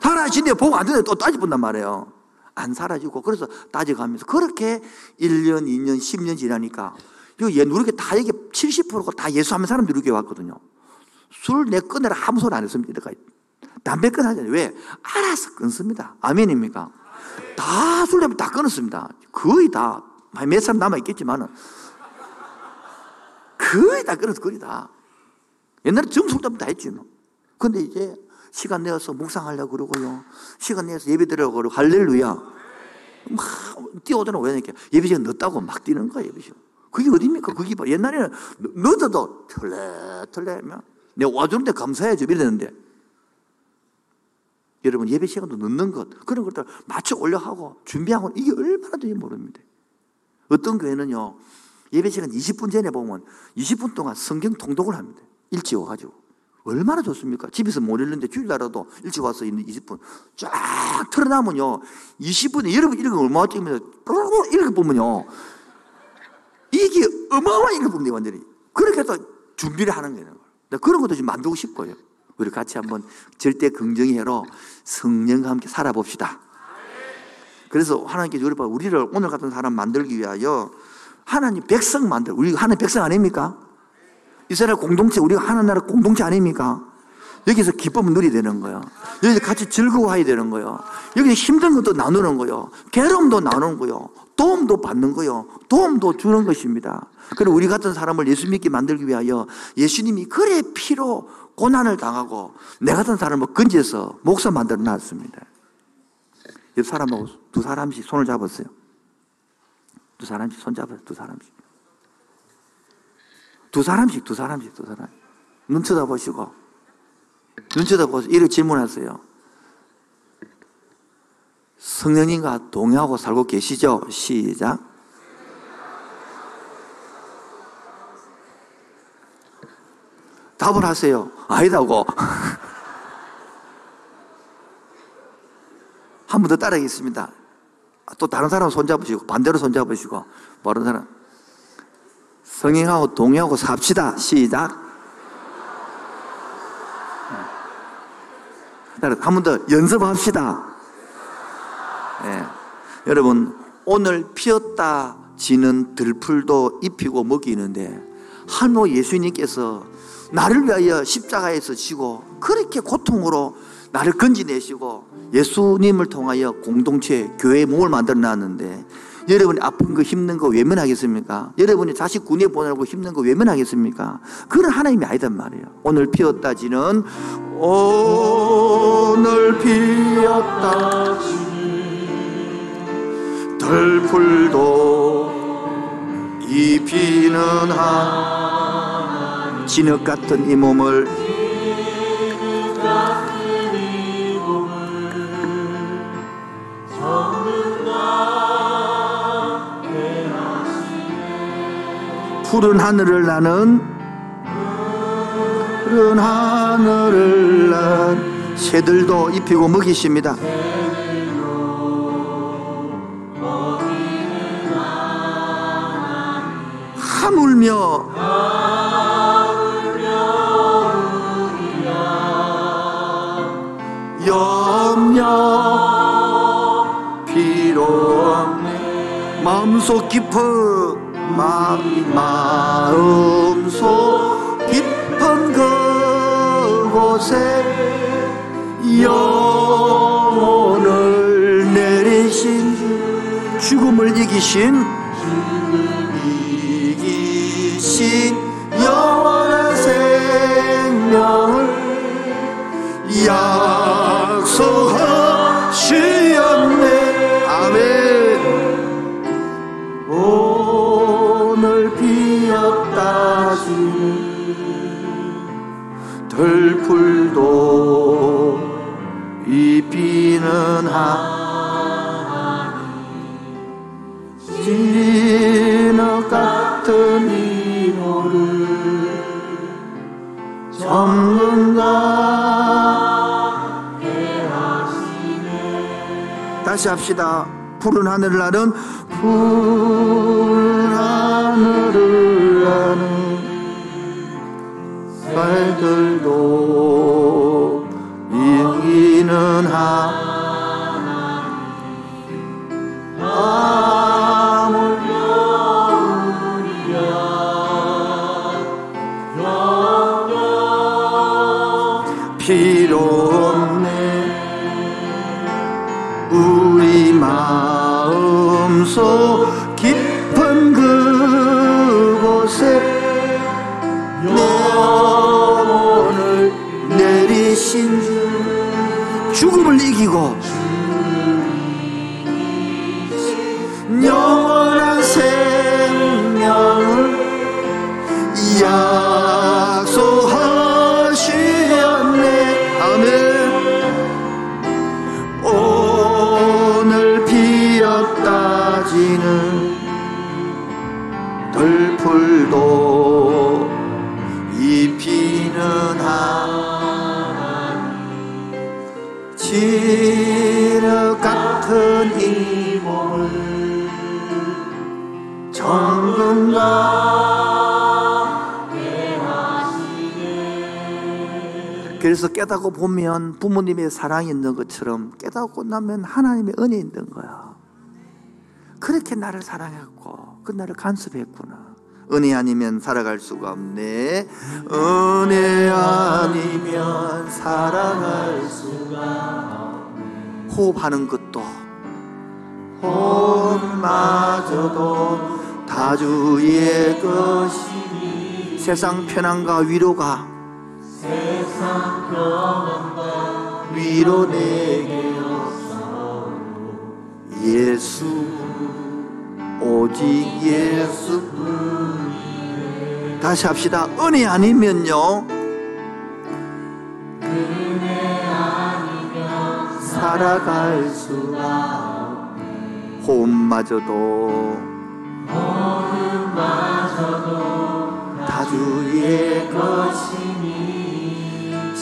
사라진데 보고 안 되는데 또 따져본단 말이에요. 안 사라지고 그래서 따져가면서 그렇게 1년, 2년, 10년 지나니까 얘 누르게 다 이게 70%가 다 예수하는 사람 누르게 왔거든요. 술내 끊으라 아무 소리 안 했습니다. 이때까지. 담배 끊하잖아요. 왜? 알아서 끊습니다. 아멘입니까? 다 술 내면 다 끊었습니다. 거의 다. 몇 사람 남아있겠지만은. 거의 다 끊었어, 거의 다. 옛날에 때문에 다 했지. 뭐. 근데 이제 시간 내어서 묵상하려고 그러고요. 시간 내어서 예배 드리려고 그러고, 할렐루야. 막 뛰어오더니 왜 이렇게 예배 시간 늦다고 막 뛰는 거야, 예배 시간. 그게 어딥니까? 그게 봐. 옛날에는 늦어도 털레털레 내가 와주는데 감사해야지 이랬는데 여러분 예배 시간도 늦는 것 그런 것들 맞춰 올려 하고 준비하고 이게 얼마나 되는지 모릅니다. 어떤 교회는요 예배 시간 20분 전에 보면 20분 동안 성경 통독을 합니다. 일찍 와가지고 얼마나 좋습니까? 집에서 못 읽는데 주일날라도 일찍 와서 있는 20분 쫙 틀어놔면요 20분에 여러분 읽으면 얼마나 찍으면 읽어보면요 이게 어마어마한 읽어보면 완전히 그렇게 해서 준비를 하는 거예요. 그런 것도 좀 만들고 싶어요. 우리 같이 한번 절대 긍정해로 성령과 함께 살아봅시다. 그래서 하나님께서 우리를 오늘 같은 사람 만들기 위하여 하나님 백성 만들, 우리 하나님 백성 아닙니까? 이스라엘 공동체, 우리가 하나님 나라 공동체 아닙니까? 여기서 기쁨을 누리야 되는 거예요. 여기서 같이 즐거워해야 되는 거예요. 여기서 힘든 것도 나누는 거예요. 괴로움도 나누는 거예요. 도움도 받는 거예요. 도움도 주는 것입니다. 그리고 우리 같은 사람을 예수 믿게 만들기 위하여 예수님이 그래 피로 고난을 당하고 내 같은 사람을 건져서 목사 만들어 놨습니다. 옆 사람하고 두 사람씩 손을 잡았어요. 두 사람씩 손 잡았어요. 두 사람씩. 두 사람씩, 두 사람씩, 두 사람. 눈 쳐다보시고, 눈 쳐다보시고, 이렇게 질문하세요. 성령님과 동의하고 살고 계시죠? 시작. 답을 하세요. 아니다고. 한 번 더 따라하겠습니다. 또 다른 사람 손잡으시고, 반대로 손잡으시고, 다른 사람. 성행하고 동의하고 삽시다. 시작. 한번 더 연습합시다. 네. 여러분, 오늘 피었다 지는 들풀도 입히고 먹이는데, 할머 예수님께서 나를 위하여 십자가에서 지고, 그렇게 고통으로 나를 건지내시고, 예수님을 통하여 공동체, 교회 몸을 만들어 놨는데, 여러분이 아픈 거 힘든 거 외면하겠습니까? 여러분이 자식 군에 보내고 힘든 거 외면하겠습니까? 그건 하나님이 아니단 말이에요. 오늘 피었다 지는 오늘 피었다 지는 덜풀도 입히는 한 진흙 같은 이 몸을 푸른 하늘을 나는 푸른 하늘을 난 새들도 입히고 먹이십니다. 하물며 염려 피로 마음속 깊은 마음 속 깊은 그곳에 영혼을 내리신 죽음을 이기신 합시다. 푸른 나는 푸른 하늘을 깨닫고 보면 부모님의 사랑이 있는 것처럼 깨닫고 나면 하나님의 은혜 있는 거야. 그렇게 나를 사랑했고 그 나를 간섭했구나. 은혜 아니면 살아갈 수가 없네. 은혜 아니면 살아갈 수가 없네. 호흡하는 것도 호흡마저도 다 주의 것이니 세상 편안과 위로가 세상 편안과 위로 내게 없어 예수 오직 예수뿐 다시 합시다. 은혜 아니면요. 은혜 아니면 살아갈 수가 없네. 호흡마저도 호흡마저도 다 주의 것이니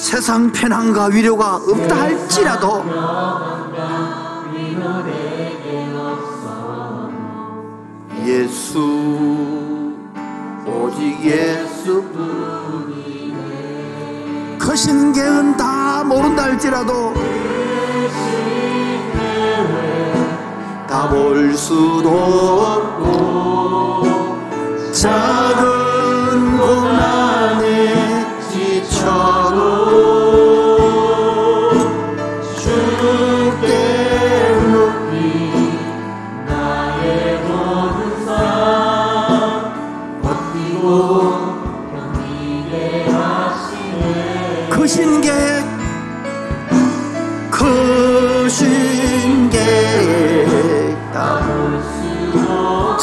세상 편안과 위로가 없다 할지라도 예수 오직 예수뿐이네. 그 신계은 다 모른다 할지라도 다 볼 수도 없고 작은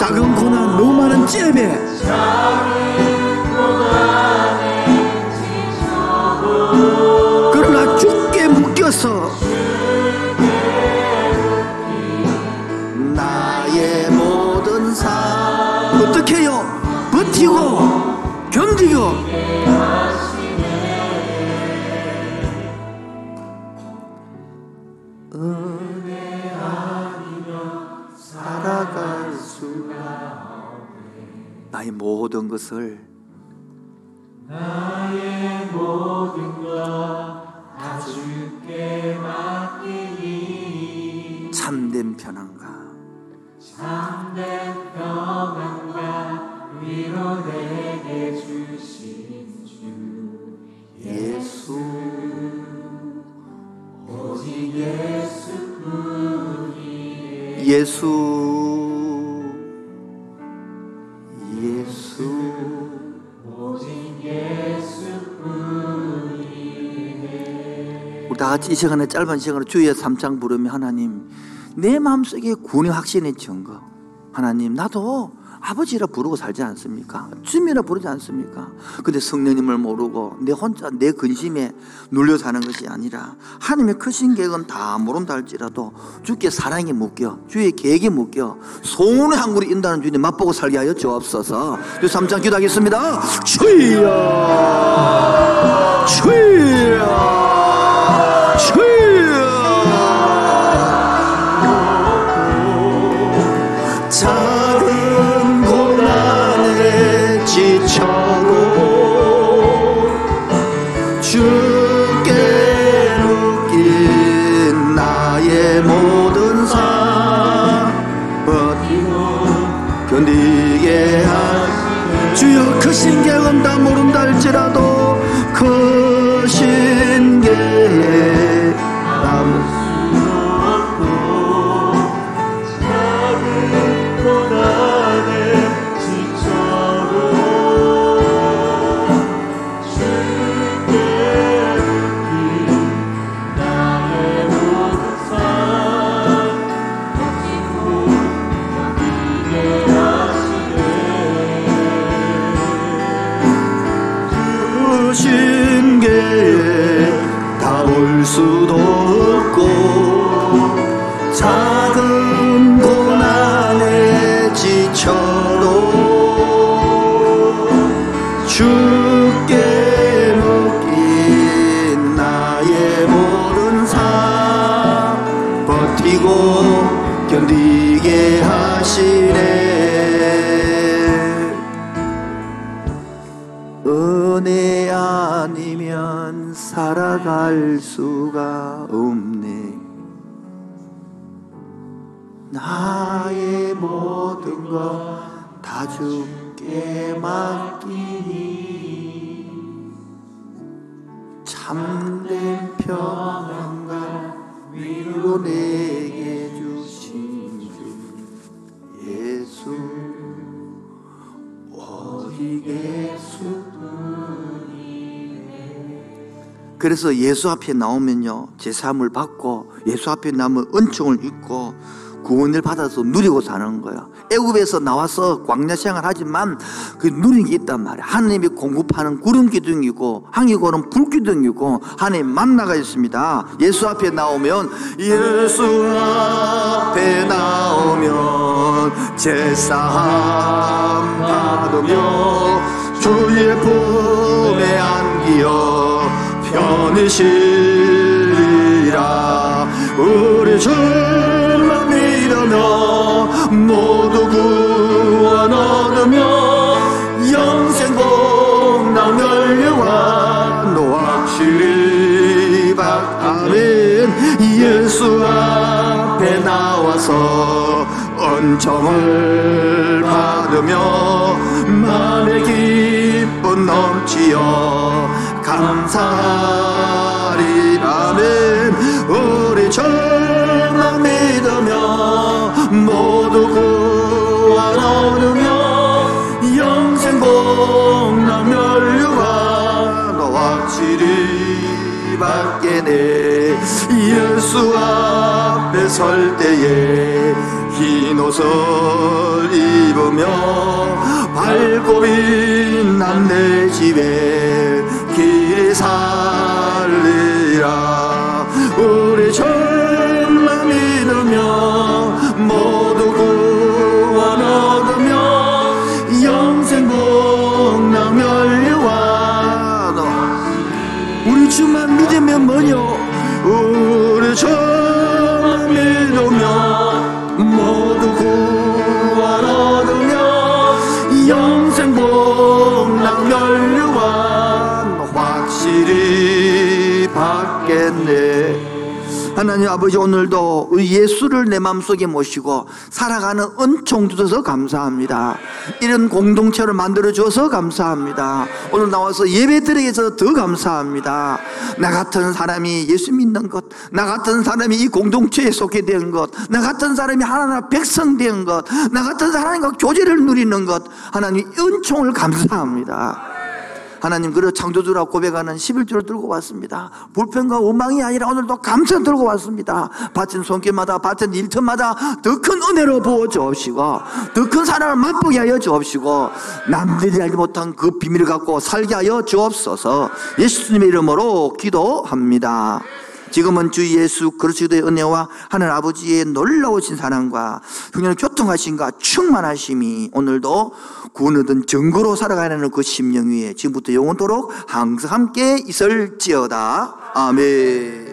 작은 고난 너무 많은 잽에 그러나 죽게 묶여서 나의 모든 삶 어떻게 해요? 버티고 견디고 나의 모든 것을 나의 모든 것다 주께 맡기니 참된 편안과 참된 평안과 위로 내게 주신 주 예수. 오직 예수뿐이 예수 이 시간에 짧은 시간으로 주의 삼창 부르며 하나님 내 마음속에 구원의 확신의 증거. 하나님 나도 아버지라 부르고 살지 않습니까? 주님이라 부르지 않습니까? 근데 성령님을 모르고 내 혼자 내 근심에 눌려 사는 것이 아니라 하나님의 크신 계획은 다 모른다 할지라도 주께 사랑에 묶여 주의 계획에 묶여 소원의 한 그릇 인다는 주님 맛보고 살게 하여 주옵소서. 주 3장 기도하겠습니다. 주여! 주여 신경은 다 모른다 할지라도 그 신경 그래서 예수 앞에 나오면요 제사함을 받고 예수 앞에 나면 은총을 입고 구원을 받아서 누리고 사는 거야. 애굽에서 나와서 광야 생활 하지만 그 누린 게 있단 말이야. 하나님이 공급하는 구름 기둥이고 항이고는 불 기둥이고 하나님 만나가 있습니다. 예수 앞에 나오면 예수 앞에 나오면 제사함 받으며 주의 품에 안기어 편히 쉬리라. 우리 주만 믿으며 모두 구원 얻으며 영생 복락 멸류관 너 확실히 받아멘 예수 앞에 나와서 은총을 받으며 마음의 기쁨 넘치어 감사하리라멘 우리 주만 믿으며 모두 구원 얻으며 영생 복락 멸류관 너 확실히 받겠네 예수 앞에 설 때에 흰 옷을 입으며 밝고 빛난 내 집에 길이 살 하나님 아버지 오늘도 예수를 내 마음속에 모시고 살아가는 은총 주셔서 감사합니다. 이런 공동체를 만들어 주셔서 감사합니다. 오늘 나와서 예배 드리게 해서 더 감사합니다. 나 같은 사람이 예수 믿는 것 나 같은 사람이 이 공동체에 속해 된 것 나 같은 사람이 하나님 백성 된 것 나 같은 사람과 교제를 누리는 것 하나님 은총을 감사합니다 하나님 그리고 창조주라 고백하는 11조를 들고 왔습니다. 불평과 원망이 아니라 오늘도 감사 들고 왔습니다. 바친 손길마다 바친 일터마다 더 큰 은혜로 부어 주옵시고 더 큰 사랑을 맛보게 하여 주옵시고 남들이 알지 못한 그 비밀을 갖고 살게 하여 주옵소서. 예수님의 이름으로 기도합니다 지금은 주 예수 그리스도의 은혜와 하늘 아버지의 놀라우신 사랑과 형님 교통하신가 충만하심이 오늘도 구원 얻은 증거로 살아가는 그 심령 위에 지금부터 영원토록 항상 함께 있을지어다. 아멘